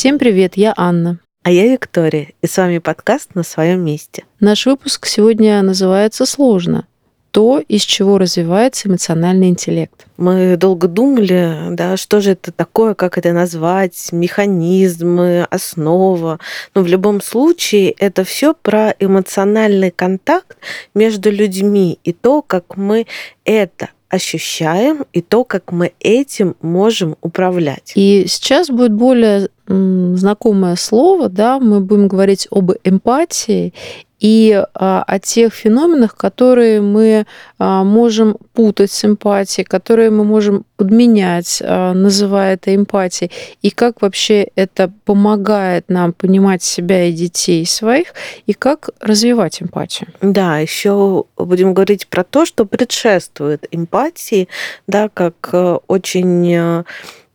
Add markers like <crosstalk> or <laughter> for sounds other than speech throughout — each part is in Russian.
Всем привет, я Анна. А я Виктория, и с вами подкаст «На своем месте». Наш выпуск сегодня называется «Сложно то, из чего развивается эмоциональный интеллект. Мы долго думали, да, что же это такое, как это назвать, механизмы, основа. Но в любом случае это все про эмоциональный контакт между людьми и то, как мы это ощущаем и то, как мы этим можем управлять. И сейчас будет более знакомое слово, да, мы будем говорить об эмпатии и а, о тех феноменах, которые мы а, можем путать с эмпатией, которые мы можем подменять, а, называя это эмпатией, и как вообще это помогает нам понимать себя и детей своих, и как развивать эмпатию. Да, еще будем говорить про то, что предшествует эмпатии, да, как э, очень э,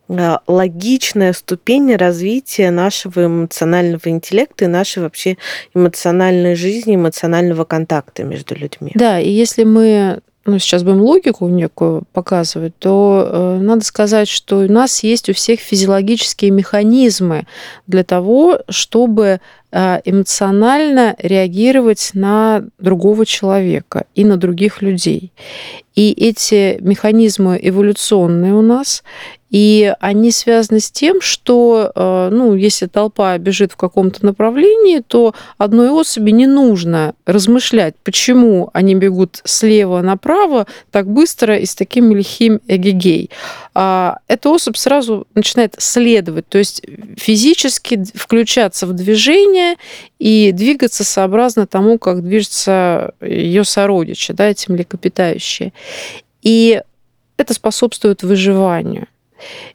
логичная ступень развития нашего эмоционального интеллекта и нашей вообще эмоциональной жизни, эмоционального контакта между людьми. Да, и если мы ну, сейчас будем логику некую показывать, то э, надо сказать, что у нас есть у всех физиологические механизмы для того, чтобы э, эмоционально реагировать на другого человека и на других людей. И эти механизмы эволюционные у нас, и они связаны с тем, что, э, ну, если толпа бежит в каком-то направлении, то одной особи не нужно размышлять, почему они бегут слева направо так быстро и с таким лихим эгегей. А эта особь сразу начинает следовать, то есть физически включаться в движение и двигаться сообразно тому, как движется ее сородичи, да, эти млекопитающие. И это способствует выживанию.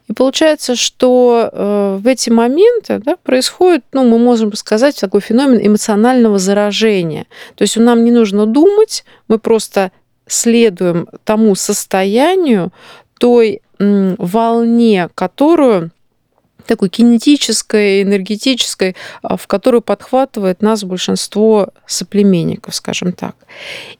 И получается, что э, в эти моменты да, происходит, ну, мы можем сказать, такой феномен эмоционального заражения. То есть нам не нужно думать, мы просто следуем тому состоянию, той волне, которую такой кинетической, энергетической, а, в которую подхватывает нас большинство соплеменников, скажем так.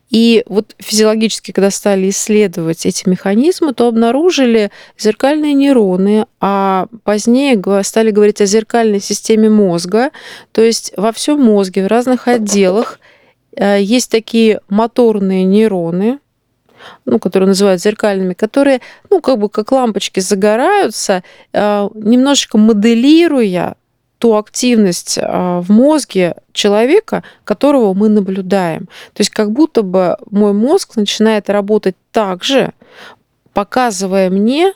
И вот физиологически, когда стали исследовать эти механизмы, то обнаружили зеркальные нейроны, а позднее стали говорить о зеркальной системе мозга. То есть во всем мозге, в разных отделах э, есть такие моторные нейроны, ну, которые называют зеркальными, которые, ну, как бы как лампочки загораются, э, немножечко моделируя ту активность а, в мозге человека, которого мы наблюдаем. То есть как будто бы мой мозг начинает работать так же, показывая мне,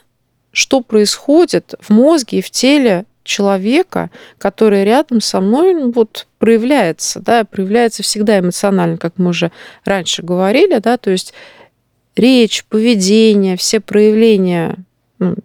что происходит в мозге и в теле человека, который рядом со мной ну, вот, проявляется, да, проявляется всегда эмоционально, как мы уже раньше говорили, да, то есть речь, поведение, все проявления ну,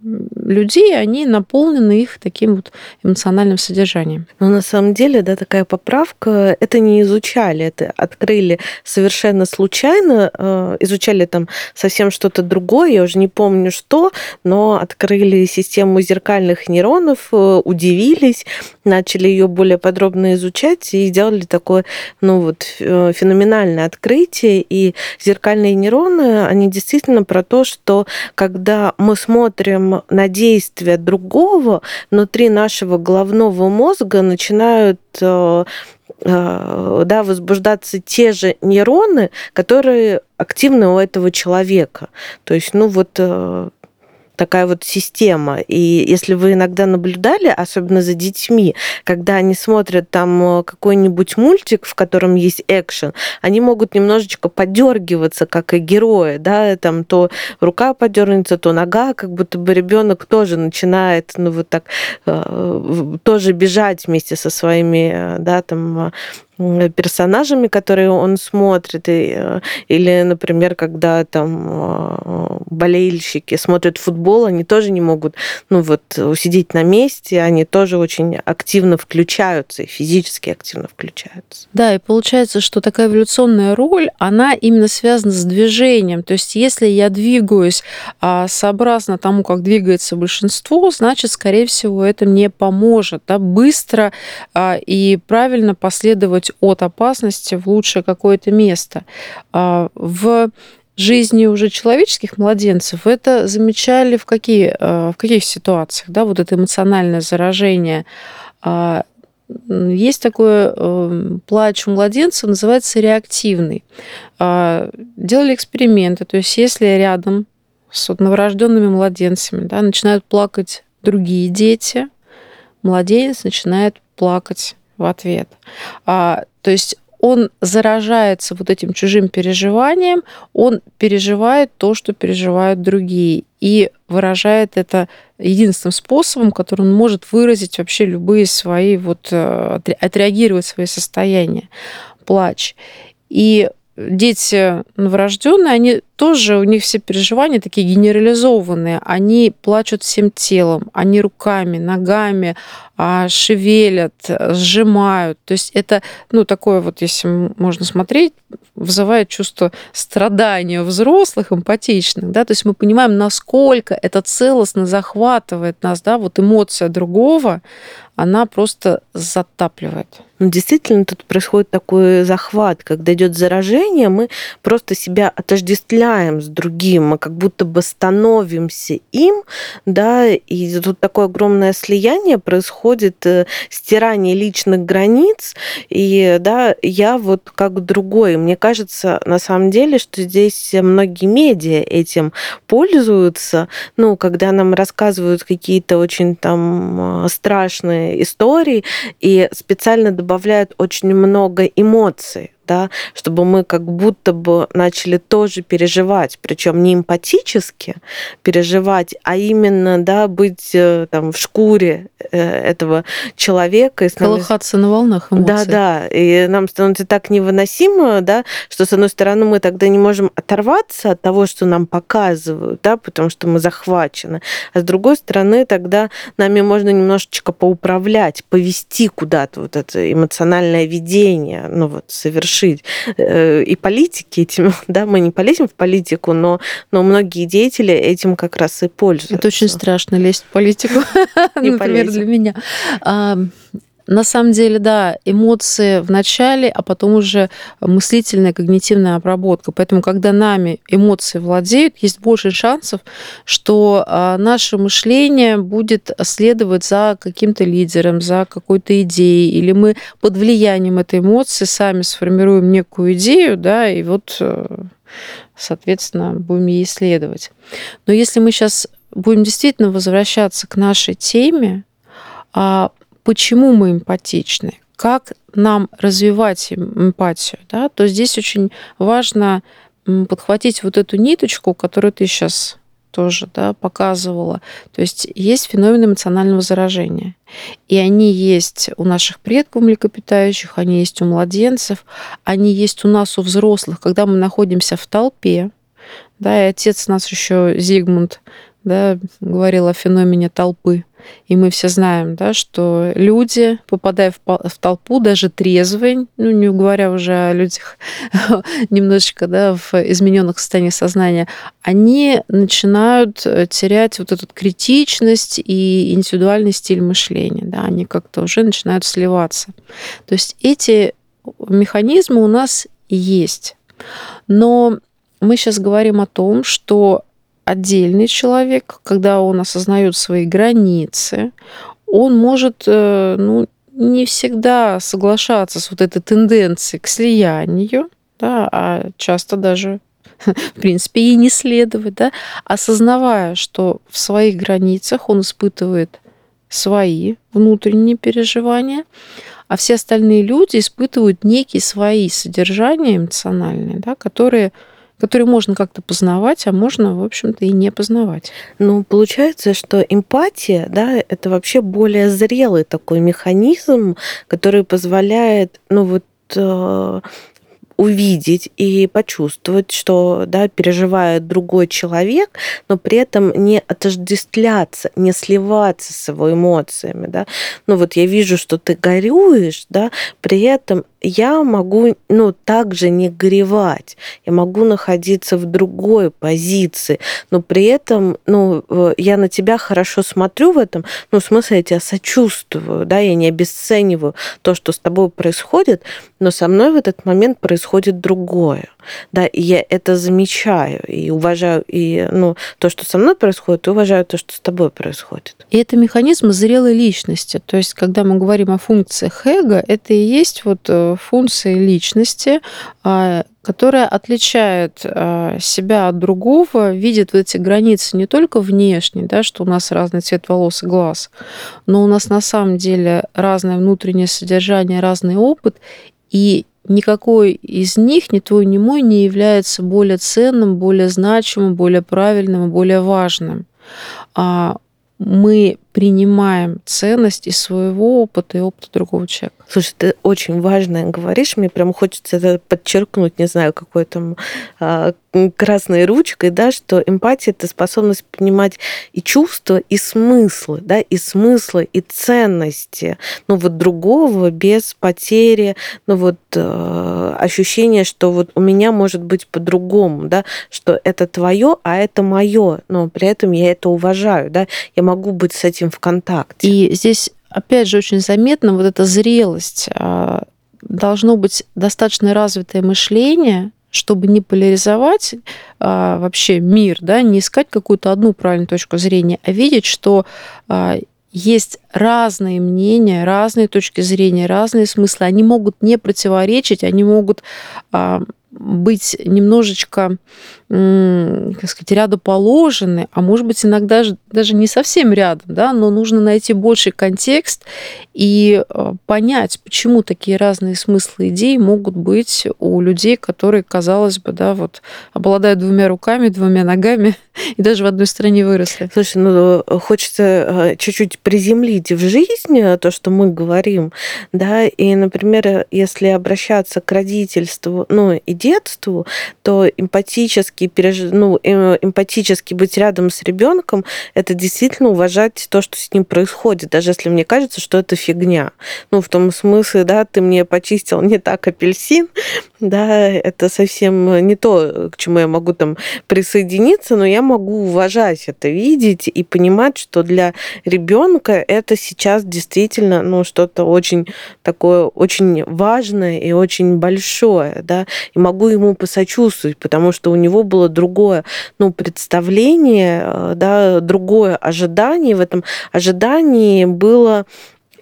людей, они наполнены их таким вот эмоциональным содержанием. Но на самом деле, да, такая поправка, это не изучали, это открыли совершенно случайно, э, изучали там совсем что-то другое, я уже не помню что, но открыли систему зеркальных нейронов, э, удивились, начали ее более подробно изучать и сделали такое, ну вот, э, феноменальное открытие. И зеркальные нейроны, они действительно про то, что когда мы смотрим на действия другого, внутри нашего головного мозга начинают э, э, да, возбуждаться те же нейроны, которые активны у этого человека. То есть, ну вот э, такая вот система. И если вы иногда наблюдали, особенно за детьми, когда они смотрят там э, какой-нибудь мультик, в котором есть экшен, они могут немножечко подергиваться, как и герои, да, там то рука подернется, то нога, как будто бы ребенок тоже начинает, ну вот так, э, тоже бежать вместе со своими, э, да, там персонажами, которые он смотрит, и, э, или, например, когда там э, болельщики смотрят футбол, они тоже не могут, ну вот, усидеть на месте, они тоже очень активно включаются и физически активно включаются. Да, и получается, что такая эволюционная роль, она именно связана с движением. То есть, если я двигаюсь а, сообразно тому, как двигается большинство, значит, скорее всего, это мне поможет да, быстро а, и правильно последовать от опасности в лучшее какое-то место. А, в жизни уже человеческих младенцев это замечали в, какие, а, в каких ситуациях, да, вот это эмоциональное заражение. А, есть такой э, плач у младенца, называется реактивный. Делали эксперименты, то есть если рядом с вот новорожденными младенцами да, начинают плакать другие дети, младенец начинает плакать в ответ. А, то есть он заражается вот этим чужим переживанием, он переживает то, что переживают другие, и выражает это единственным способом, который он может выразить вообще любые свои, вот, э, отреагировать свои состояния, плач. И дети новорожденные, они тоже, у них все переживания такие генерализованные. Они плачут всем телом, они руками, ногами шевелят, сжимают. То есть это, ну, такое вот, если можно смотреть, вызывает чувство страдания взрослых, эмпатичных, да, то есть мы понимаем, насколько это целостно захватывает нас, да, вот эмоция другого, она просто затапливает. Ну, действительно, тут происходит такой захват, когда идет заражение, мы просто себя отождествляем с другим, мы как будто бы становимся им, да, и тут такое огромное слияние происходит, э, стирание личных границ, и, да, я вот как другой. Мне кажется, на самом деле, что здесь многие медиа этим пользуются, ну, когда нам рассказывают какие-то очень там э, страшные истории, и специально добавляют очень много эмоций да, чтобы мы как будто бы начали тоже переживать, причем не эмпатически переживать, а именно, да, быть э, там в шкуре э, этого человека. И Колыхаться на волнах эмоций. Да, да, и нам становится так невыносимо, да, что, с одной стороны, мы тогда не можем оторваться от того, что нам показывают, да, потому что мы захвачены, а с другой стороны, тогда нами можно немножечко поуправлять, повести куда-то вот это эмоциональное видение, ну вот, совершить решить. Э, и политики этим, <laughs> да, мы не полезем в политику, но, но многие деятели этим как раз и пользуются. Это очень страшно лезть в политику, <laughs> например, для меня. На самом деле, да, эмоции в начале, а потом уже мыслительная, когнитивная обработка. Поэтому, когда нами эмоции владеют, есть больше шансов, что а, наше мышление будет следовать за каким-то лидером, за какой-то идеей, или мы под влиянием этой эмоции сами сформируем некую идею, да, и вот, э, соответственно, будем ей следовать. Но если мы сейчас будем действительно возвращаться к нашей теме, а, почему мы эмпатичны, как нам развивать эмпатию, да, то здесь очень важно подхватить вот эту ниточку, которую ты сейчас тоже да, показывала. То есть есть феномен эмоционального заражения. И они есть у наших предков млекопитающих, они есть у младенцев, они есть у нас, у взрослых, когда мы находимся в толпе. Да, и отец нас еще Зигмунд да, говорил о феномене толпы. И мы все знаем, да, что люди, попадая в, толпу, даже трезвые, ну, не говоря уже о людях <laughs> немножечко да, в измененных состояниях сознания, они начинают э, терять вот эту критичность и индивидуальный стиль мышления. Да, они как-то уже начинают сливаться. То есть эти механизмы у нас есть. Но мы сейчас говорим о том, что отдельный человек, когда он осознает свои границы, он может э, ну, не всегда соглашаться с вот этой тенденцией к слиянию, да, а часто даже <laughs> в принципе, и не следовать, да, осознавая, что в своих границах он испытывает свои внутренние переживания, а все остальные люди испытывают некие свои содержания эмоциональные, да, которые которые можно как-то познавать, а можно, в общем-то, и не познавать. Ну, получается, что эмпатия, да, это вообще более зрелый такой механизм, который позволяет, ну вот э, увидеть и почувствовать, что да, переживает другой человек, но при этом не отождествляться, не сливаться с его эмоциями. Да. Ну вот я вижу, что ты горюешь, да, при этом я могу, ну, также не горевать, я могу находиться в другой позиции, но при этом, ну, я на тебя хорошо смотрю в этом, ну, в смысле, я тебя сочувствую, да, я не обесцениваю то, что с тобой происходит, но со мной в этот момент происходит другое, да, и я это замечаю и уважаю, и, ну, то, что со мной происходит, и уважаю то, что с тобой происходит. И это механизм зрелой личности, то есть, когда мы говорим о функциях эго, это и есть вот э, функции личности, а, которая отличает а, себя от другого, видит эти границы не только внешне, да, что у нас разный цвет волос и глаз, но у нас на самом деле разное внутреннее содержание, разный опыт, и никакой из них, ни твой, ни мой, не является более ценным, более значимым, более правильным более важным. А мы принимаем ценность из своего опыта и опыта другого человека. Слушай, ты очень важное говоришь, мне прям хочется это подчеркнуть, не знаю, какой там а, красной ручкой, да, что эмпатия это способность понимать и чувства, и смыслы, да, и смыслы, и ценности, ну вот другого без потери, ну вот э, ощущение, что вот у меня может быть по-другому, да, что это твое, а это мое, но при этом я это уважаю, да, я могу быть с этим в контакте. И здесь опять же, очень заметно вот эта зрелость. А, должно быть достаточно развитое мышление, чтобы не поляризовать а, вообще мир, да, не искать какую-то одну правильную точку зрения, а видеть, что а, есть разные мнения, разные точки зрения, разные смыслы. Они могут не противоречить, они могут а, быть немножечко, как сказать, рядоположены, а может быть иногда даже не совсем рядом, да, но нужно найти больший контекст и э, понять, почему такие разные смыслы идей могут быть у людей, которые, казалось бы, да, вот обладают двумя руками, двумя ногами <laughs> и даже в одной стране выросли. Слушай, ну хочется э, чуть-чуть приземлить в жизнь то, что мы говорим, да, и, например, если обращаться к родительству, ну, и детству, то эмпатически, переж... ну, э, эмпатически быть рядом с ребенком это действительно уважать то, что с ним происходит, даже если мне кажется, что это фигня. Ну, в том смысле, да, ты мне почистил не так апельсин, да, это совсем не то, к чему я могу там присоединиться, но я могу уважать это, видеть и понимать, что для ребенка это сейчас действительно, ну, что-то очень такое, очень важное и очень большое, да, и могу ему посочувствовать, потому что у него было другое, ну, представление, э, да, другое ожидание, в этом ожидании было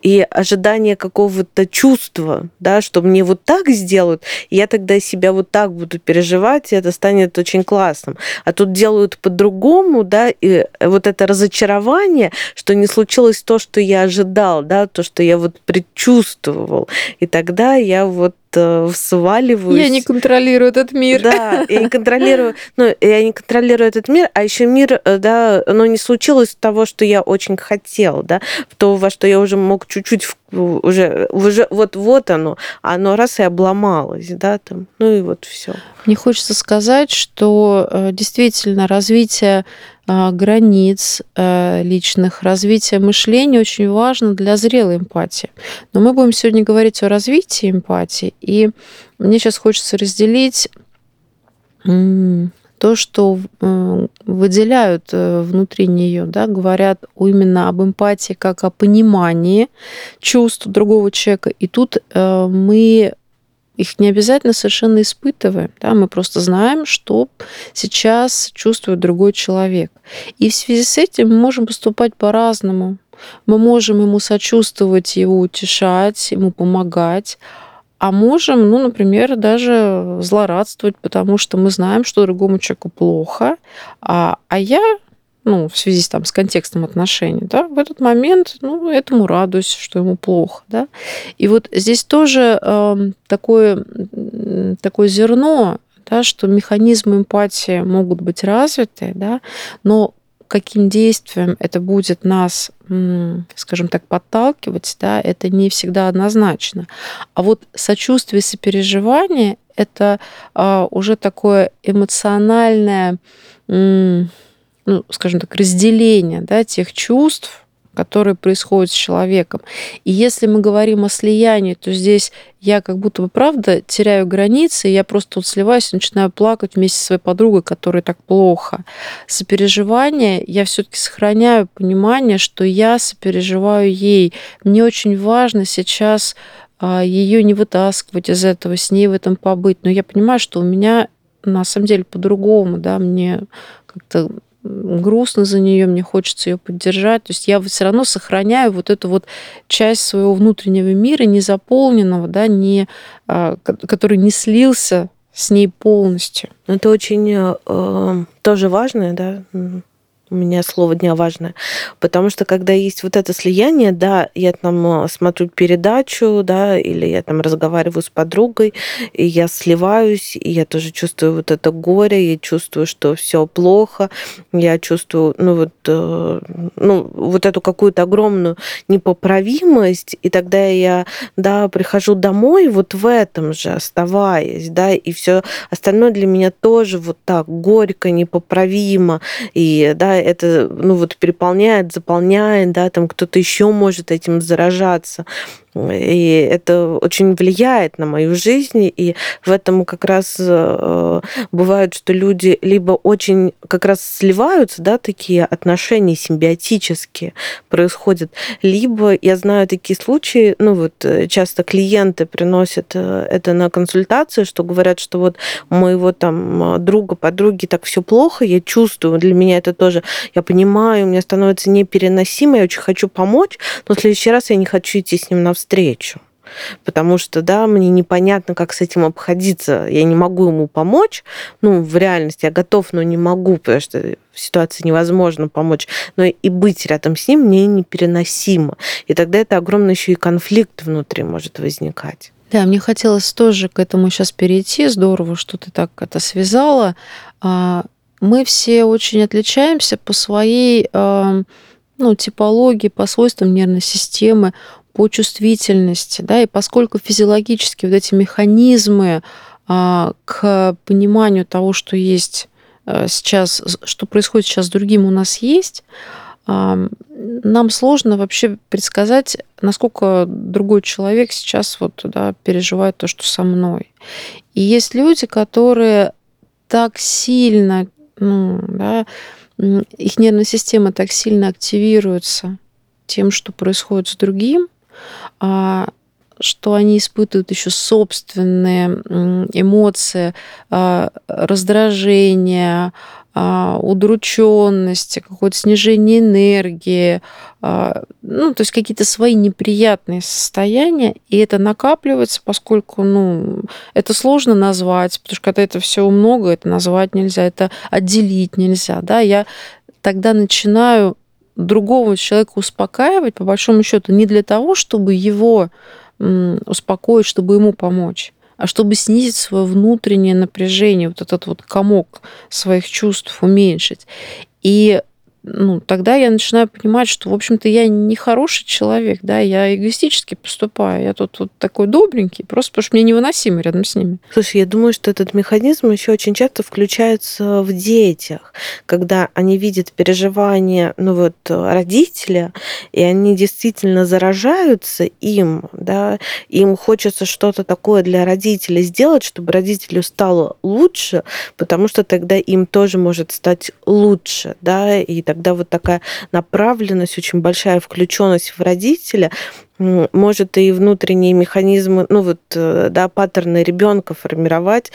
и ожидание какого-то чувства, да, что мне вот так сделают, и я тогда себя вот так буду переживать, и это станет очень классным. А тут делают по-другому, да, и вот это разочарование, что не случилось то, что я ожидал, да, то, что я вот предчувствовал. И тогда я вот Э, сваливаюсь. Я не контролирую этот мир. Да, я не контролирую, ну, я не контролирую этот мир, а еще мир, э, да, но не случилось того, что я очень хотел, да, то, во что я уже мог чуть-чуть уже, уже вот вот оно, оно раз и обломалось, да, там, ну и вот все. Мне хочется сказать, что э, действительно развитие а, границ э, личных, развитие мышления очень важно для зрелой эмпатии. Но мы будем сегодня говорить о развитии эмпатии, и мне сейчас хочется разделить то, что э, выделяют э, внутри нее, да, говорят именно об эмпатии как о понимании чувств другого человека. И тут мы их не обязательно совершенно испытываем. Да? Мы просто знаем, что сейчас чувствует другой человек. И в связи с этим мы можем поступать по-разному. Мы можем ему сочувствовать, его утешать, ему помогать, а можем, ну, например, даже злорадствовать, потому что мы знаем, что другому человеку плохо, а, а я ну, в связи там, с контекстом отношений, да, в этот момент, ну, этому радуюсь, что ему плохо, да. И вот здесь тоже э, такое, такое зерно, да, что механизмы эмпатии могут быть развиты, да, но каким действием это будет нас, скажем так, подталкивать, да, это не всегда однозначно. А вот сочувствие, сопереживание – это а, уже такое эмоциональное ну, скажем так, разделение да, тех чувств, которое происходит с человеком. И если мы говорим о слиянии, то здесь я как будто бы, правда, теряю границы, я просто вот сливаюсь начинаю плакать вместе со своей подругой, которой так плохо. Сопереживание, я все таки сохраняю понимание, что я сопереживаю ей. Мне очень важно сейчас а, ее не вытаскивать из этого, с ней в этом побыть. Но я понимаю, что у меня на самом деле по-другому, да, мне как-то грустно за нее, мне хочется ее поддержать. То есть я все равно сохраняю вот эту вот часть своего внутреннего мира, не заполненного, да, не, а, который не слился с ней полностью. Это очень э, тоже важное, да, у меня слово дня важное. Потому что когда есть вот это слияние, да, я там э, смотрю передачу, да, или я там разговариваю с подругой, и я сливаюсь, и я тоже чувствую вот это горе, я чувствую, что все плохо, я чувствую, ну вот, э, ну, вот эту какую-то огромную непоправимость, и тогда я, да, прихожу домой вот в этом же, оставаясь, да, и все остальное для меня тоже вот так горько, непоправимо, и, да, это, ну, вот переполняет, заполняет, да, там кто-то еще может этим заражаться. И это очень влияет на мою жизнь, и в этом как раз э, бывает, что люди либо очень как раз сливаются, да, такие отношения симбиотические происходят, либо я знаю такие случаи, ну вот э, часто клиенты приносят э, это на консультацию, что говорят, что вот моего там друга, подруги так все плохо, я чувствую, для меня это тоже, я понимаю, у меня становится непереносимо, я очень хочу помочь, но в следующий раз я не хочу идти с ним на встречу. Потому что, да, мне непонятно, как с этим обходиться. Я не могу ему помочь. Ну, в реальности я готов, но не могу, потому что в ситуации невозможно помочь. Но и быть рядом с ним мне непереносимо. И тогда это огромный еще и конфликт внутри может возникать. Да, мне хотелось тоже к этому сейчас перейти. Здорово, что ты так это связала. А, мы все очень отличаемся по своей ну, типологии, по свойствам нервной системы по чувствительности, да, и поскольку физиологически вот эти механизмы а, к пониманию того, что есть а, сейчас, что происходит сейчас с другим у нас есть, а, нам сложно вообще предсказать, насколько другой человек сейчас вот, да, переживает то, что со мной. И есть люди, которые так сильно, ну, да, их нервная система так сильно активируется тем, что происходит с другим, что они испытывают еще собственные эмоции а, раздражения, а, удрученности, какое-то снижение энергии, ну, то есть какие-то свои неприятные состояния, и это накапливается, поскольку, ну, это сложно назвать, потому что когда это все много, это назвать нельзя, это отделить нельзя, да, я тогда начинаю другого человека успокаивать, по большому счету, не для того, чтобы его успокоить, чтобы ему помочь, а чтобы снизить свое внутреннее напряжение, вот этот вот комок своих чувств уменьшить. И ну, тогда я начинаю понимать, что, в общем-то, я не хороший человек, да, я эгоистически поступаю. Я тут вот такой добренький, просто потому что мне невыносимо рядом с ними. Слушай, я думаю, что этот механизм еще очень часто включается в детях, когда они видят переживания, ну вот, родителя, и они действительно заражаются им, да, им хочется что-то такое для родителей сделать, чтобы родителю стало лучше, потому что тогда им тоже может стать лучше, да, и тогда вот такая направленность, очень большая включенность в родителя, может и внутренние механизмы, ну вот, э, да, паттерны ребенка формировать,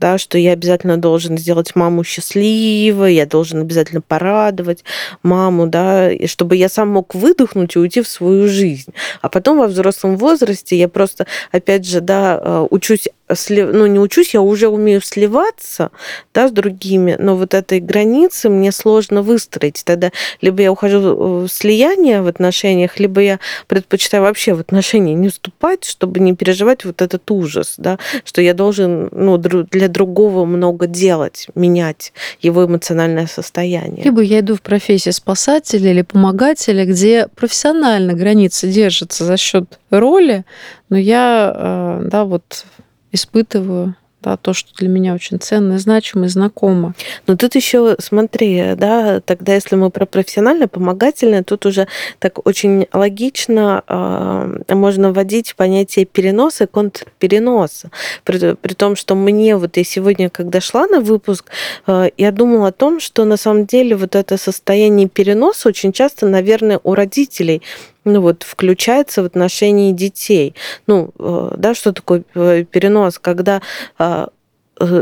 да, что я обязательно должен сделать маму счастливой, я должен обязательно порадовать маму, да, и чтобы я сам мог выдохнуть и уйти в свою жизнь. А потом во взрослом возрасте я просто, опять же, да, э, учусь ну, не учусь, я уже умею сливаться да, с другими, но вот этой границы мне сложно выстроить. Тогда либо я ухожу э, в слияние в отношениях, либо я предпочитаю вообще в отношения не вступать, чтобы не переживать вот этот ужас, да, что я должен ну, для другого много делать, менять его эмоциональное состояние. Либо я иду в профессию спасателя или помогателя, где профессионально границы держатся за счет роли, но я, э, да, вот испытываю да, то, что для меня очень ценно и значимо и знакомо. Но тут еще смотри, да, тогда если мы про профессиональное, помогательное, тут уже так очень логично э, можно вводить понятие переноса и контрпереноса. При, при том, что мне вот я сегодня, когда шла на выпуск, э, я думала о том, что на самом деле вот это состояние переноса очень часто, наверное, у родителей ну вот, включается в отношении детей. Ну, э, да, что такое э, перенос? Когда Э,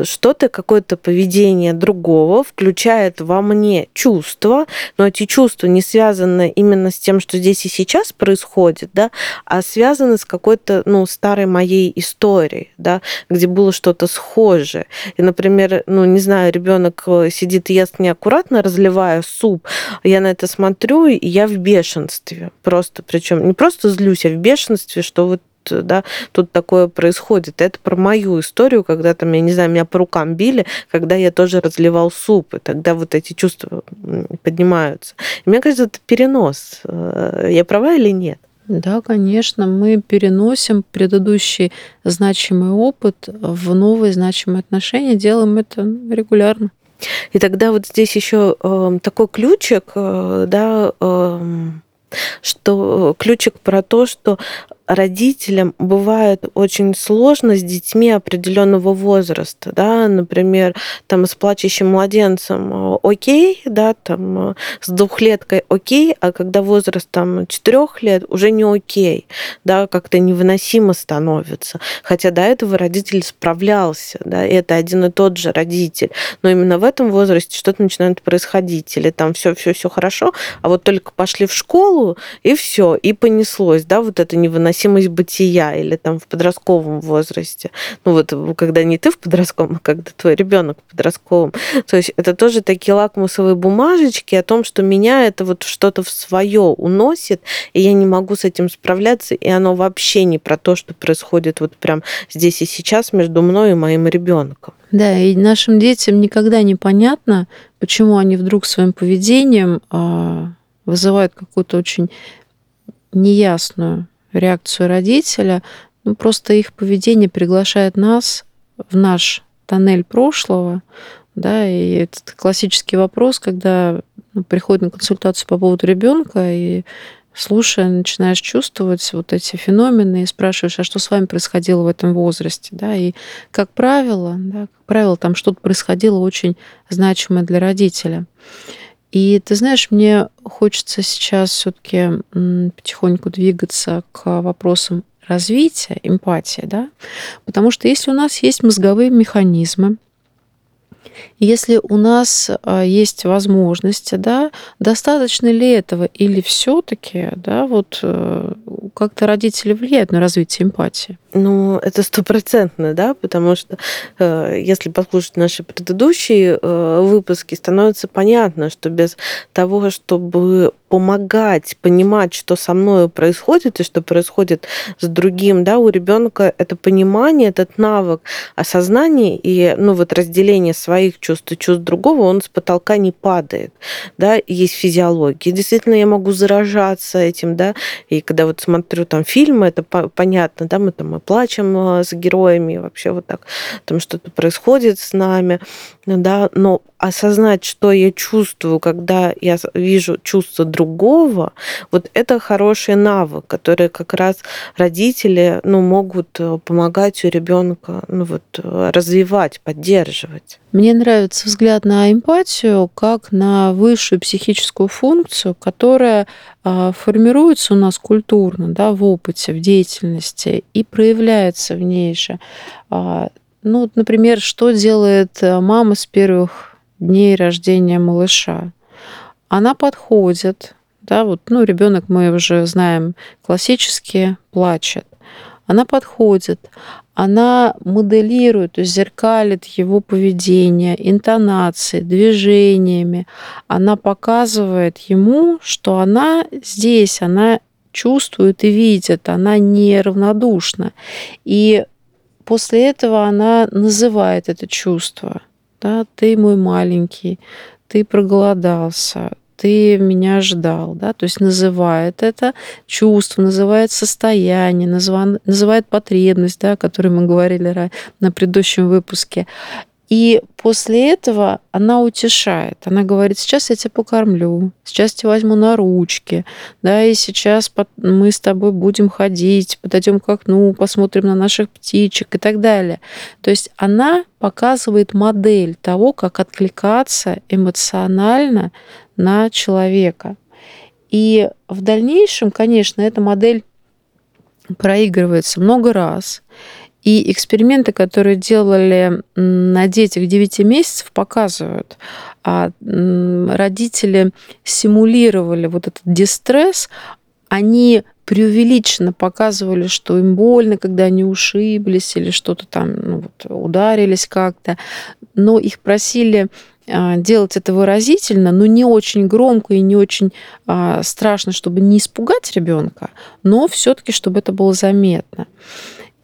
что-то, какое-то поведение другого включает во мне чувства, но эти чувства не связаны именно с тем, что здесь и сейчас происходит, да, а связаны с какой-то, ну, старой моей историей, да, где было что-то схожее. И, например, ну, не знаю, ребенок э, сидит и ест неаккуратно, разливая суп, я на это смотрю, и я в бешенстве. Просто, причем не просто злюсь, а в бешенстве, что вот да, тут такое происходит. Это про мою историю, когда там, я не знаю, меня по рукам били, когда я тоже разливал суп, и тогда вот эти чувства поднимаются. И мне кажется, это перенос. Э, я права или нет? Да, конечно, мы переносим предыдущий значимый опыт в новые значимые отношения, делаем это регулярно. И тогда вот здесь еще э, такой ключик, э, да, что ключик про то, что родителям бывает очень сложно с детьми определенного возраста, да, например, там с плачущим младенцем э, окей, да, там э, с двухлеткой окей, а когда возраст там четырех лет уже не окей, да, как-то невыносимо становится. Хотя до этого родитель справлялся, да, и это один и тот же родитель. Но именно в этом возрасте что-то начинает происходить. Или там все, все, все хорошо, а вот только пошли в школу, и все, и понеслось, да, вот это невыносимо невыносимость бытия или там в подростковом возрасте. Ну вот когда не ты в подростковом, а когда твой ребенок в подростковом. То есть это тоже такие лакмусовые бумажечки о том, что меня это вот что-то в свое уносит, и я не могу с этим справляться, и оно вообще не про то, что происходит вот прям здесь и сейчас между мной и моим ребенком. Да, и нашим детям никогда не понятно, почему они вдруг своим поведением а, вызывают какую-то очень неясную реакцию родителя, ну, просто их поведение приглашает нас в наш тоннель прошлого, да, и этот классический вопрос, когда ну, приходит на консультацию по поводу ребенка и слушая, начинаешь чувствовать вот эти феномены и спрашиваешь, а что с вами происходило в этом возрасте, да, и как правило, да, как правило, там что-то происходило очень значимое для родителя. И ты знаешь, мне хочется сейчас все-таки потихоньку двигаться к вопросам развития, эмпатии, да, потому что если у нас есть мозговые механизмы, если у нас а, есть возможности, да, достаточно ли этого или все-таки, да, вот э, как-то родители влияют на развитие эмпатии? Ну, это стопроцентно, да, потому что э, если послушать наши предыдущие э, выпуски, становится понятно, что без того, чтобы помогать, понимать, что со мной происходит и что происходит с другим, да, у ребенка это понимание, этот навык осознания и, ну, вот разделение своих чувств и чувств другого, он с потолка не падает, да, есть физиология. Действительно, я могу заражаться этим, да, и когда вот смотрю там фильмы, это понятно, да, мы там плачем э, с героями, вообще вот так, там что-то происходит с нами, да, но осознать, что я чувствую, когда я вижу чувство другого, вот это хороший навык, который как раз родители ну, могут э, помогать у ребенка ну, вот, э, развивать, поддерживать. Мне нравится взгляд на эмпатию как на высшую психическую функцию, которая а, формируется у нас культурно, да, в опыте, в деятельности и проявляется в ней же. А, ну, например, что делает э, мама с первых дней рождения малыша. Она подходит, да, вот, ну, ребенок, мы уже знаем, классически плачет. Она подходит, она моделирует, то есть зеркалит его поведение, интонации, движениями. Она показывает ему, что она здесь, она чувствует и видит, она неравнодушна. И после этого она называет это чувство – да, ты мой маленький, ты проголодался, ты меня ждал, да, то есть называет это чувство, называет состояние, называет потребность, да, о которой мы говорили на предыдущем выпуске. И после этого она утешает. Она говорит, сейчас я тебя покормлю, сейчас тебя возьму на ручки, да, и сейчас мы с тобой будем ходить, подойдем к окну, посмотрим на наших птичек и так далее. То есть она показывает модель того, как откликаться эмоционально на человека. И в дальнейшем, конечно, эта модель проигрывается много раз. И эксперименты, которые делали на детях 9 месяцев, показывают, а родители симулировали вот этот дистресс, они преувеличенно показывали, что им больно, когда они ушиблись или что-то там ну, вот, ударились как-то, но их просили а, делать это выразительно, но не очень громко и не очень а, страшно, чтобы не испугать ребенка, но все-таки, чтобы это было заметно.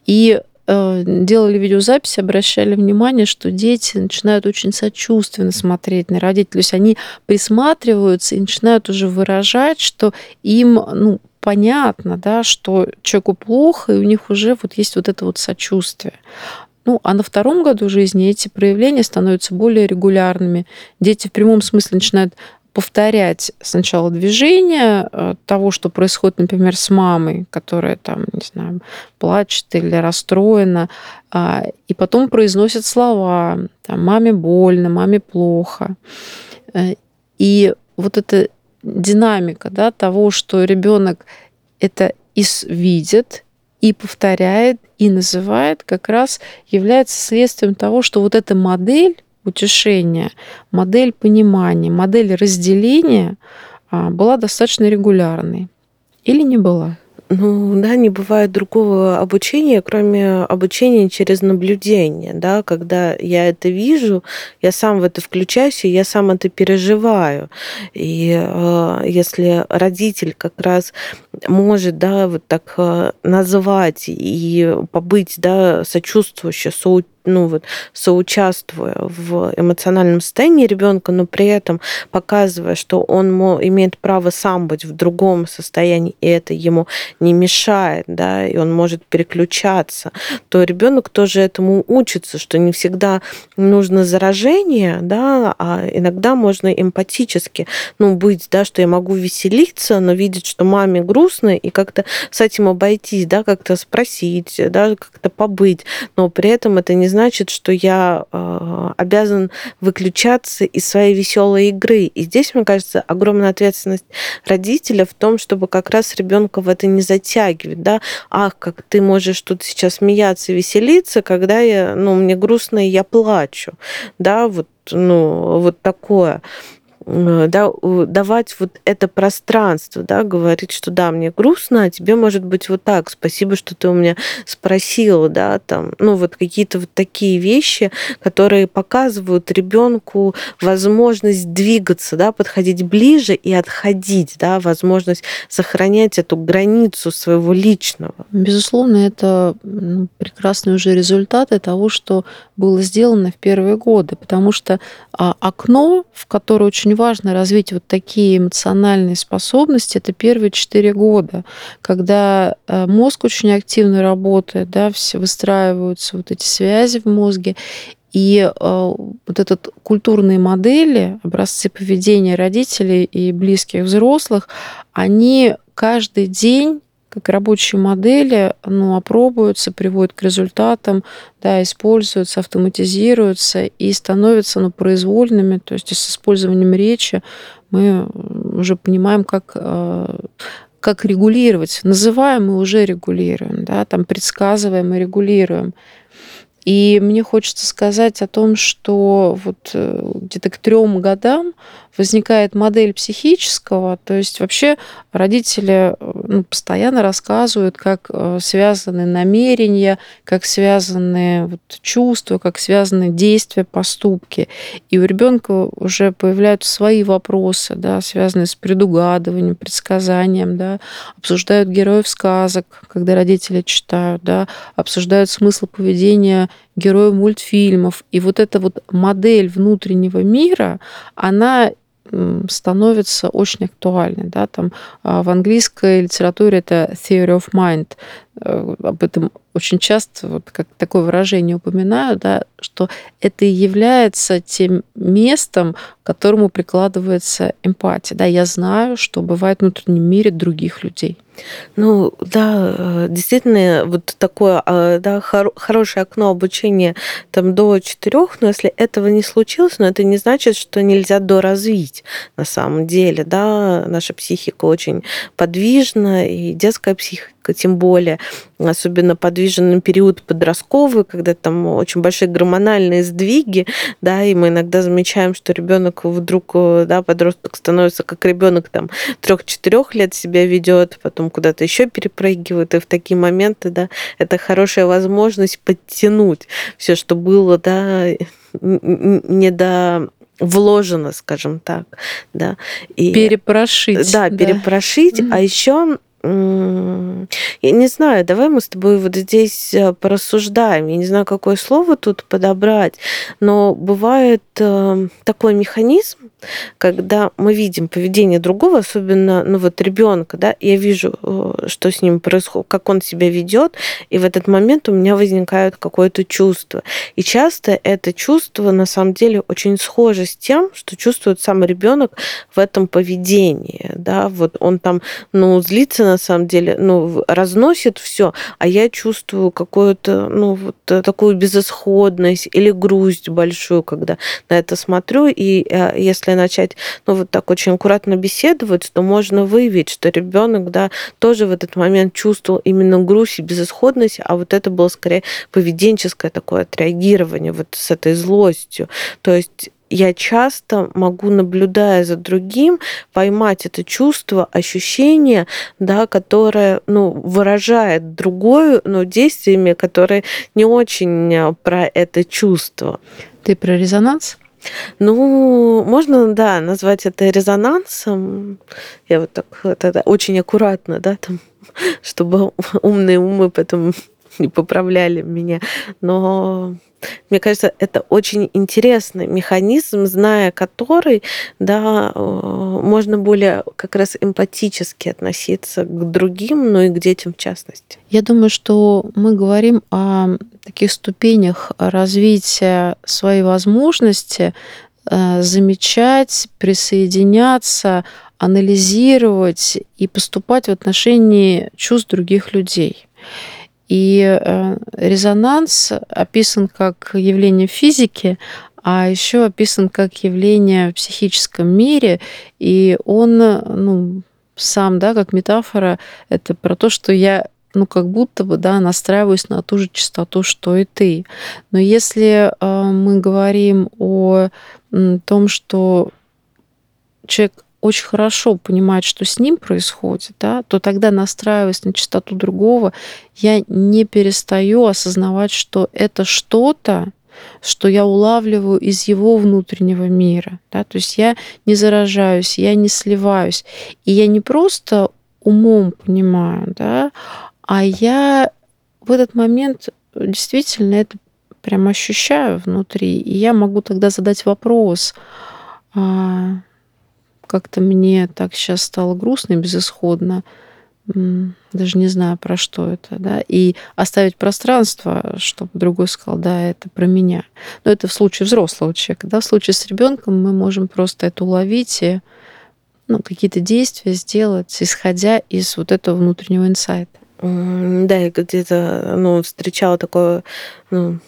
И делали видеозапись, обращали внимание, что дети начинают очень сочувственно смотреть на родителей. То есть они присматриваются и начинают уже выражать, что им ну, понятно, да, что человеку плохо, и у них уже вот есть вот это вот сочувствие. Ну, а на втором году жизни эти проявления становятся более регулярными. Дети в прямом смысле начинают повторять сначала движение э, того, что происходит, например, с мамой, которая там, не знаю, плачет или расстроена, а, и потом произносят слова, там, маме больно, маме плохо. Э, и вот эта динамика да, того, что ребенок это и видит, и повторяет, и называет, как раз является следствием того, что вот эта модель утешения, модель понимания, модель разделения а, была достаточно регулярной или не была? Ну да, не бывает другого обучения, кроме обучения через наблюдение, да, когда я это вижу, я сам в это включаюсь, и я сам это переживаю. И э, если родитель как раз может, да, вот так э, назвать и побыть, да, сочувствующе, соу ну вот соучаствуя в эмоциональном состоянии ребенка, но при этом показывая, что он имеет право сам быть в другом состоянии, и это ему не мешает, да, и он может переключаться, то ребенок тоже этому учится, что не всегда нужно заражение, да, а иногда можно эмпатически, ну, быть, да, что я могу веселиться, но видеть, что маме грустно, и как-то с этим обойтись, да, как-то спросить, да, как-то побыть, но при этом это не значит, что я э, обязан выключаться из своей веселой игры. И здесь, мне кажется, огромная ответственность родителя в том, чтобы как раз ребенка в это не затягивать, да, ах, как ты можешь тут сейчас смеяться, веселиться, когда я, ну, мне грустно, и я плачу, да, вот, ну, вот такое. Э, да, давать вот это пространство, да, говорить, что да, мне грустно, а тебе может быть вот так, спасибо, что ты у меня спросила, да, там, ну вот какие-то вот такие вещи, которые показывают ребенку возможность двигаться, да, подходить ближе и отходить, да, возможность сохранять эту границу своего личного. Безусловно, это ну, прекрасные уже результаты того, что было сделано в первые годы, потому что а, окно, в которое очень важно развить вот такие эмоциональные способности, это первые четыре года, когда э, мозг очень активно работает, да, все выстраиваются вот эти связи в мозге, и э, вот этот культурные модели, образцы поведения родителей и близких взрослых, они каждый день как рабочие модели ну, опробуются, приводят к результатам, да, используются, автоматизируются и становятся ну, произвольными. То есть с использованием речи мы уже понимаем, как э, как регулировать. Называем мы уже регулируем, да, там предсказываем и регулируем. И мне хочется сказать о том, что вот э, где-то к трем годам возникает модель психического, то есть вообще родители э, ну, постоянно рассказывают, как э, связаны намерения, как связаны вот, чувства, как связаны действия, поступки. И у ребенка уже появляются свои вопросы, да, связанные с предугадыванием, предсказанием, да, обсуждают героев сказок, когда родители читают, да, обсуждают смысл поведения героев мультфильмов. И вот эта вот модель внутреннего мира, она становится очень актуальной. Да? Там, а, в английской литературе это theory of mind. Э, об этом очень часто вот как такое выражение упоминаю, да, что это и является тем местом, к которому прикладывается эмпатия. Да, я знаю, что бывает в внутреннем мире других людей. Ну да, э, действительно, вот такое а, да, хор- хорошее окно обучения там до четырех, но если этого не случилось, но это не значит, что нельзя доразвить на самом деле. Да? Наша психика очень подвижна, и детская психика тем более, особенно подвижный период подростковый, когда там очень большие гормональные сдвиги, да, и мы иногда замечаем, что ребенок вдруг, да, подросток становится как ребенок там трех-четырех лет себя ведет, потом куда-то еще перепрыгивает, и в такие моменты, да, это хорошая возможность подтянуть все, что было, да, не до вложено, скажем так, да. И, перепрошить. Да, перепрошить, да. а еще я не знаю, давай мы с тобой вот здесь э, порассуждаем. Я не знаю, какое слово тут подобрать, но бывает э, такой механизм, когда мы видим поведение другого, особенно ну вот ребенка, да, я вижу, э, что с ним происходит, как он себя ведет, и в этот момент у меня возникает какое-то чувство. И часто это чувство на самом деле очень схоже с тем, что чувствует сам ребенок в этом поведении, да, вот он там, ну, злится на самом деле, ну, разносит все, а я чувствую какую-то, ну, вот э, такую безысходность или грусть большую, когда на это смотрю. И э, если начать, ну, вот так очень аккуратно беседовать, то можно выявить, что ребенок, да, тоже в этот момент чувствовал именно грусть и безысходность, а вот это было скорее поведенческое такое отреагирование вот с этой злостью. То есть я часто могу, наблюдая за другим, поймать это чувство, ощущение, да, которое ну, выражает другое, но действиями, которые не очень а, про это чувство. Ты про резонанс? Ну, можно, да, назвать это резонансом. Я вот так это очень аккуратно, да, там, <laughs> чтобы умные умы потом <laughs> не поправляли меня. Но мне кажется, это очень интересный механизм, зная который, да, э, можно более как раз эмпатически относиться к другим, ну и к детям в частности. Я думаю, что мы говорим о таких ступенях развития своей возможности э, замечать, присоединяться, анализировать и поступать в отношении чувств других людей. И э, резонанс описан как явление физики, а еще описан как явление в психическом мире, и он, ну, сам, да, как метафора, это про то, что я ну, как будто бы, да, настраиваюсь на ту же частоту, что и ты. Но если э, мы говорим о том, что человек очень хорошо понимает, что с ним происходит, да, то тогда, настраиваясь на частоту другого, я не перестаю осознавать, что это что-то, что я улавливаю из его внутреннего мира. Да? То есть я не заражаюсь, я не сливаюсь. И я не просто умом понимаю, да, а я в этот момент действительно это прям ощущаю внутри. И я могу тогда задать вопрос, а, как-то мне так сейчас стало грустно и безысходно. Даже не знаю, про что это, да, и оставить пространство, чтобы другой сказал, да, это про меня. Но это в случае взрослого человека, да, в случае с ребенком мы можем просто это уловить и ну, какие-то действия сделать, исходя из вот этого внутреннего инсайта. Да, я где-то ну, встречала такое ну,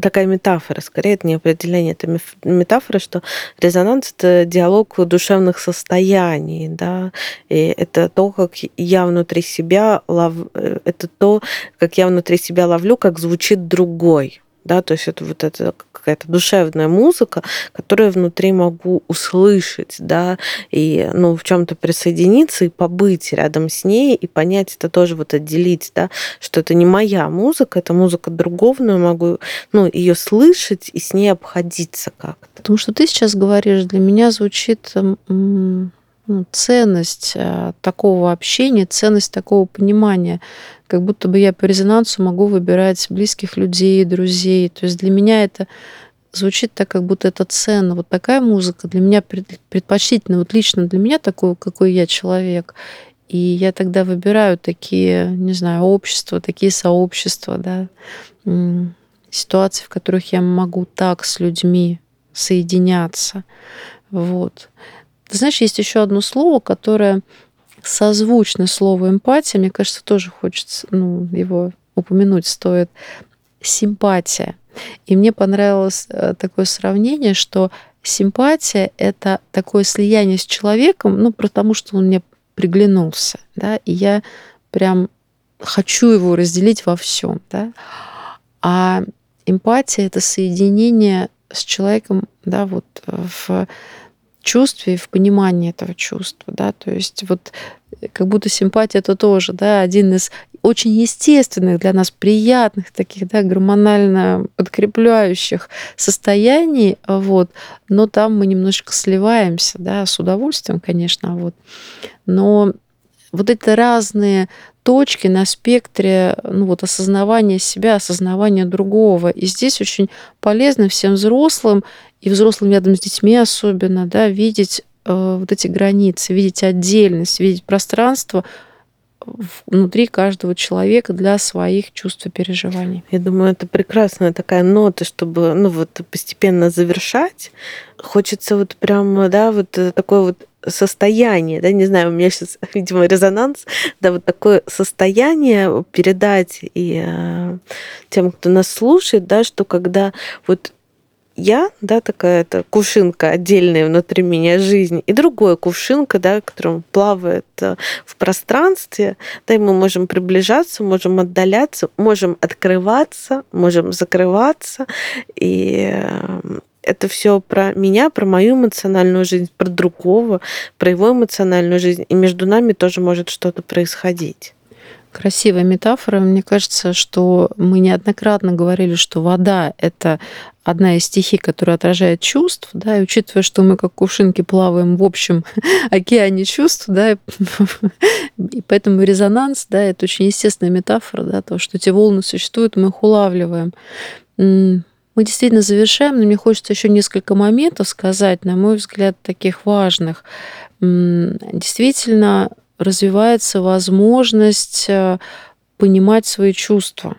такая метафора, скорее это не определение, это метафора, что резонанс это диалог душевных состояний, да, и это то, как я внутри себя лов... Э, это то, как я внутри себя ловлю, как звучит другой да, то есть это вот это какая-то душевная музыка, которую внутри могу услышать, да, и, ну, в чем-то присоединиться и побыть рядом с ней и понять это тоже вот отделить, да, что это не моя музыка, это музыка другого, но я могу, ну, ее слышать и с ней обходиться как-то. Потому что ты сейчас говоришь, для меня звучит ну, ценность э, такого общения, ценность такого понимания, как будто бы я по резонансу могу выбирать близких людей, друзей. То есть для меня это звучит так, как будто это ценно. Вот такая музыка для меня предпочтительна, вот лично для меня такой, какой я человек. И я тогда выбираю такие, не знаю, общества, такие сообщества, да, ситуации, в которых я могу так с людьми соединяться. Вот. Ты знаешь, есть еще одно слово, которое созвучно слову эмпатия. Мне кажется, тоже хочется ну, его упомянуть стоит. Симпатия. И мне понравилось э, такое сравнение, что симпатия — это такое слияние с человеком, ну, потому что он мне приглянулся, да, и я прям хочу его разделить во всем, да. А эмпатия — это соединение с человеком, да, вот в чувстве, в понимании этого чувства, да, то есть вот как будто симпатия это тоже, да, один из очень естественных для нас, приятных таких, да, гормонально подкрепляющих состояний, вот, но там мы немножечко сливаемся, да, с удовольствием, конечно, вот, но вот эти разные точки на спектре ну, вот, осознавания себя, осознавания другого. И здесь очень полезно всем взрослым и взрослым рядом с детьми особенно, да, видеть э, вот эти границы, видеть отдельность, видеть пространство внутри каждого человека для своих чувств и переживаний. Я думаю, это прекрасная такая нота, чтобы ну, вот, постепенно завершать. Хочется вот прям, да, вот такое вот состояние, да, не знаю, у меня сейчас, <laughs> видимо, резонанс, да, вот такое состояние передать и э, тем, кто нас слушает, да, что когда вот я, да, такая-то кувшинка отдельная внутри меня жизнь, и другая кувшинка, да, которая плавает э, в пространстве, да, и мы можем приближаться, можем отдаляться, можем открываться, можем закрываться, и э, это все про меня, про мою эмоциональную жизнь, про другого, про его эмоциональную жизнь, и между нами тоже может что-то происходить. Красивая метафора. Мне кажется, что мы неоднократно говорили, что вода — это одна из стихий, которая отражает чувств, да, и учитывая, что мы как кувшинки плаваем в общем <laughs> океане чувств, да, <laughs> и поэтому резонанс, да, это очень естественная метафора, да, то, что эти волны существуют, мы их улавливаем. Мы действительно завершаем, но мне хочется еще несколько моментов сказать, на мой взгляд, таких важных. Действительно, развивается возможность э, понимать свои чувства.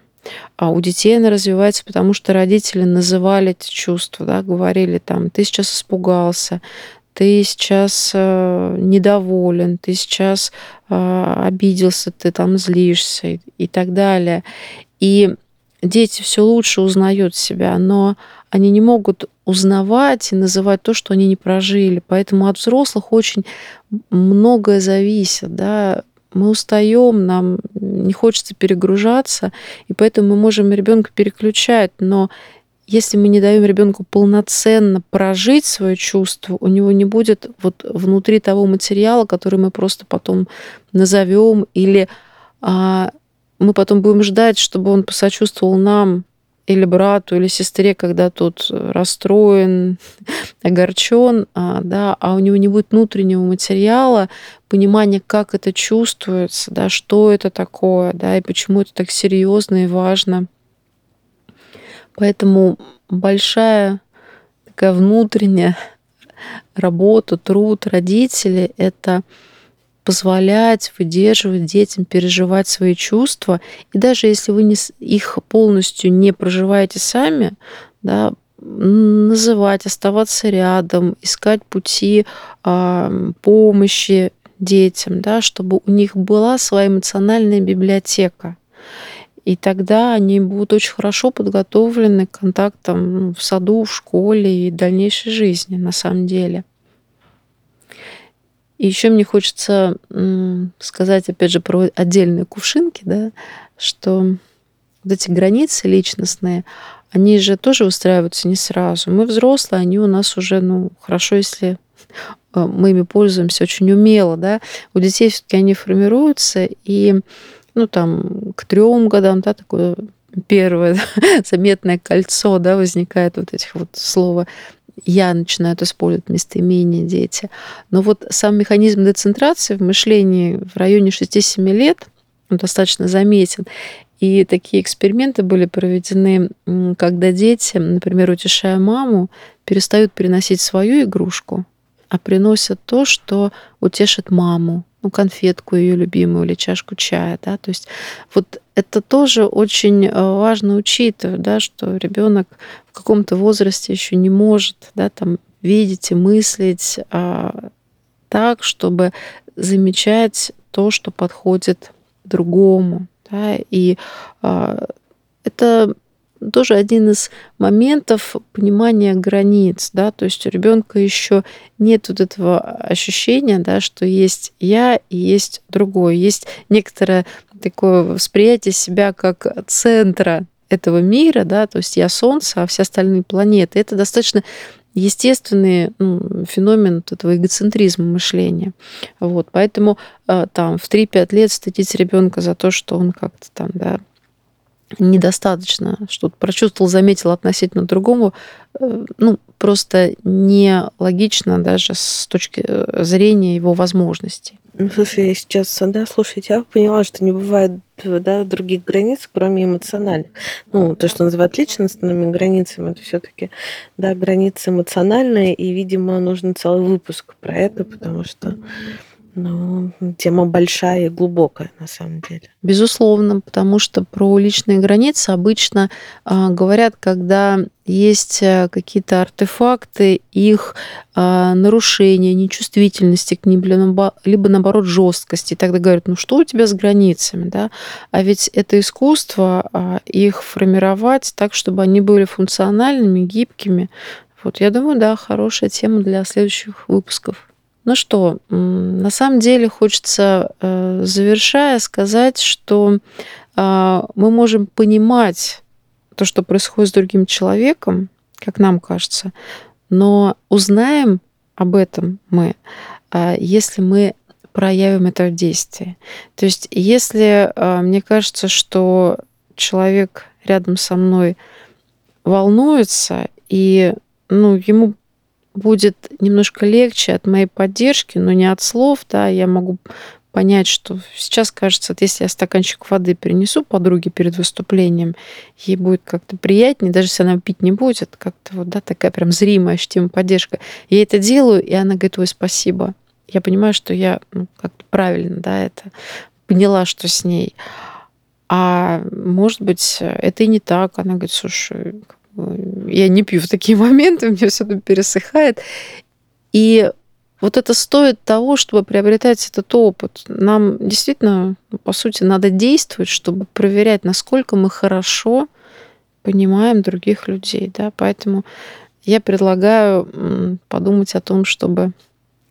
А у детей она развивается, потому что родители называли эти чувства, да, говорили там, ты сейчас испугался, ты сейчас э, недоволен, ты сейчас э, обиделся, ты там злишься и, и так далее. И дети все лучше узнают себя, но они не могут узнавать и называть то, что они не прожили. Поэтому от взрослых очень многое зависит. Да? Мы устаем, нам не хочется перегружаться, и поэтому мы можем ребенка переключать, но если мы не даем ребенку полноценно прожить свое чувство, у него не будет вот внутри того материала, который мы просто потом назовем, или а, мы потом будем ждать, чтобы он посочувствовал нам, или брату, или сестре, когда тот расстроен, <laughs> огорчен, а, да, а у него не будет внутреннего материала, понимания, как это чувствуется, да, что это такое, да, и почему это так серьезно и важно. Поэтому большая такая внутренняя <laughs> работа, труд родителей — это позволять, выдерживать детям переживать свои чувства. И даже если вы не, их полностью не проживаете сами, да, называть, оставаться рядом, искать пути э, помощи детям, да, чтобы у них была своя эмоциональная библиотека. И тогда они будут очень хорошо подготовлены к контактам ну, в саду, в школе и дальнейшей жизни на самом деле. И еще мне хочется сказать, опять же, про отдельные кувшинки, да, что вот эти границы личностные, они же тоже устраиваются не сразу. Мы взрослые, они у нас уже, ну, хорошо, если э, мы ими пользуемся очень умело, да. У детей все-таки они формируются, и, ну, там, к трем годам, да, такое первое <laughs> заметное кольцо, да, возникает вот этих вот слова я начинаю это использовать местоимение дети. Но вот сам механизм децентрации в мышлении в районе 6-7 лет он достаточно заметен. И такие эксперименты были проведены, когда дети, например, утешая маму, перестают приносить свою игрушку, а приносят то, что утешит маму, ну, конфетку ее любимую или чашку чая, да, то есть вот это тоже очень э, важно учитывать, да, что ребенок в каком-то возрасте еще не может, да, там видеть и мыслить а, так, чтобы замечать то, что подходит другому, да, и а, это тоже один из моментов понимания границ, да, то есть у ребенка еще нет вот этого ощущения, да, что есть я и есть другой, есть некоторое такое восприятие себя как центра этого мира, да, то есть я Солнце, а все остальные планеты. Это достаточно естественный ну, феномен этого эгоцентризма мышления. Вот, поэтому а, там в 3-5 лет стыдить ребенка за то, что он как-то там, да, недостаточно что-то прочувствовал, заметил относительно другому, э, ну, просто нелогично даже с точки э, зрения его возможностей. Ну, слушай, я сейчас, да, слушайте, я поняла, что не бывает да, других границ, кроме эмоциональных. Ну, то, что называют личностными границами, это все таки да, границы эмоциональные, и, видимо, нужен целый выпуск про это, потому что ну, тема большая и глубокая, на самом деле. Безусловно, потому что про личные границы обычно а, говорят, когда есть а, какие-то артефакты, их а, нарушения, нечувствительности к ним, либо наоборот жесткости. И тогда говорят, ну что у тебя с границами, да? А ведь это искусство а, их формировать так, чтобы они были функциональными, гибкими. Вот я думаю, да, хорошая тема для следующих выпусков. Ну что, на самом деле хочется, э, завершая, сказать, что а, мы можем понимать то, что происходит с другим человеком, как нам кажется, но узнаем об этом мы, а, если мы проявим это в действии. То есть, если мне кажется, что человек рядом со мной волнуется, и ну, ему будет немножко легче от моей поддержки, но не от слов, да, я могу понять, что сейчас кажется, если я стаканчик воды принесу подруге перед выступлением, ей будет как-то приятнее, даже если она пить не будет, как-то вот, да, такая прям зримая ощутимая поддержка. Я это делаю, и она говорит, ой, спасибо. Я понимаю, что я ну, как-то правильно, да, это поняла, что с ней. А может быть, это и не так. Она говорит, слушай, я не пью в такие <laughs> моменты, у меня все это пересыхает. И вот это стоит того, чтобы приобретать этот опыт. Нам действительно, ну, по сути, надо действовать, чтобы проверять, насколько мы хорошо понимаем других людей. Да? Поэтому я предлагаю подумать о том, чтобы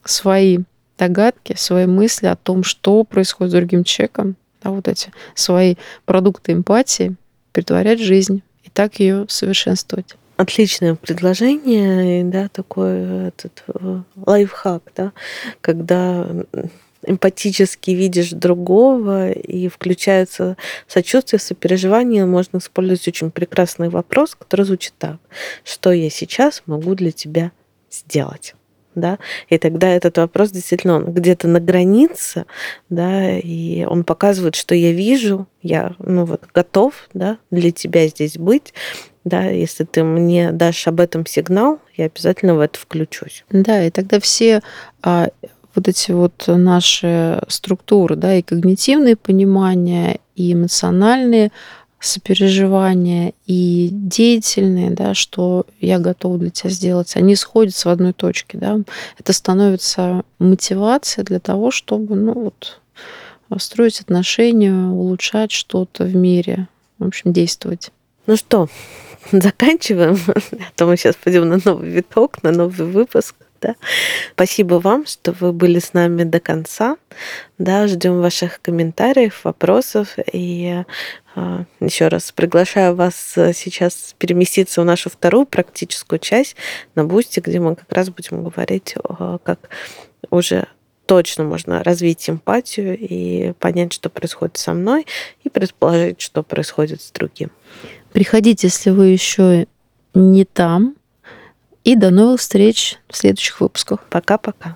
свои догадки, свои мысли о том, что происходит с другим человеком, да, вот эти свои продукты эмпатии, притворять в жизнь так ее совершенствовать. Отличное предложение, да, такой этот э, лайфхак, да, когда эмпатически видишь другого и включается сочувствие, сопереживание, можно использовать очень прекрасный вопрос, который звучит так. Что я сейчас могу для тебя сделать? Да, и тогда этот вопрос действительно он где-то на границе, да, и он показывает, что я вижу, я, ну вот, готов, да, для тебя здесь быть, да, если ты мне дашь об этом сигнал, я обязательно в это включусь. Да, и тогда все а, вот эти вот наши структуры, да, и когнитивные понимания, и эмоциональные, сопереживания и деятельные, да, что я готова для тебя сделать, они сходятся в одной точке, да. Это становится мотивацией для того, чтобы, ну вот, строить отношения, улучшать что-то в мире, в общем, действовать. Ну что, <laughs> заканчиваем, <laughs> а то мы сейчас пойдем на новый виток, на новый выпуск. Да? Спасибо вам, что вы были с нами до конца. Да, ждем ваших комментариев, вопросов. И еще раз приглашаю вас э, сейчас переместиться в нашу вторую практическую часть на Boosty, где мы как раз будем говорить, как уже точно можно развить эмпатию и понять, что происходит со мной, и предположить, что происходит с другим. Приходите, если вы еще не там, и до новых встреч в следующих выпусках. Пока-пока.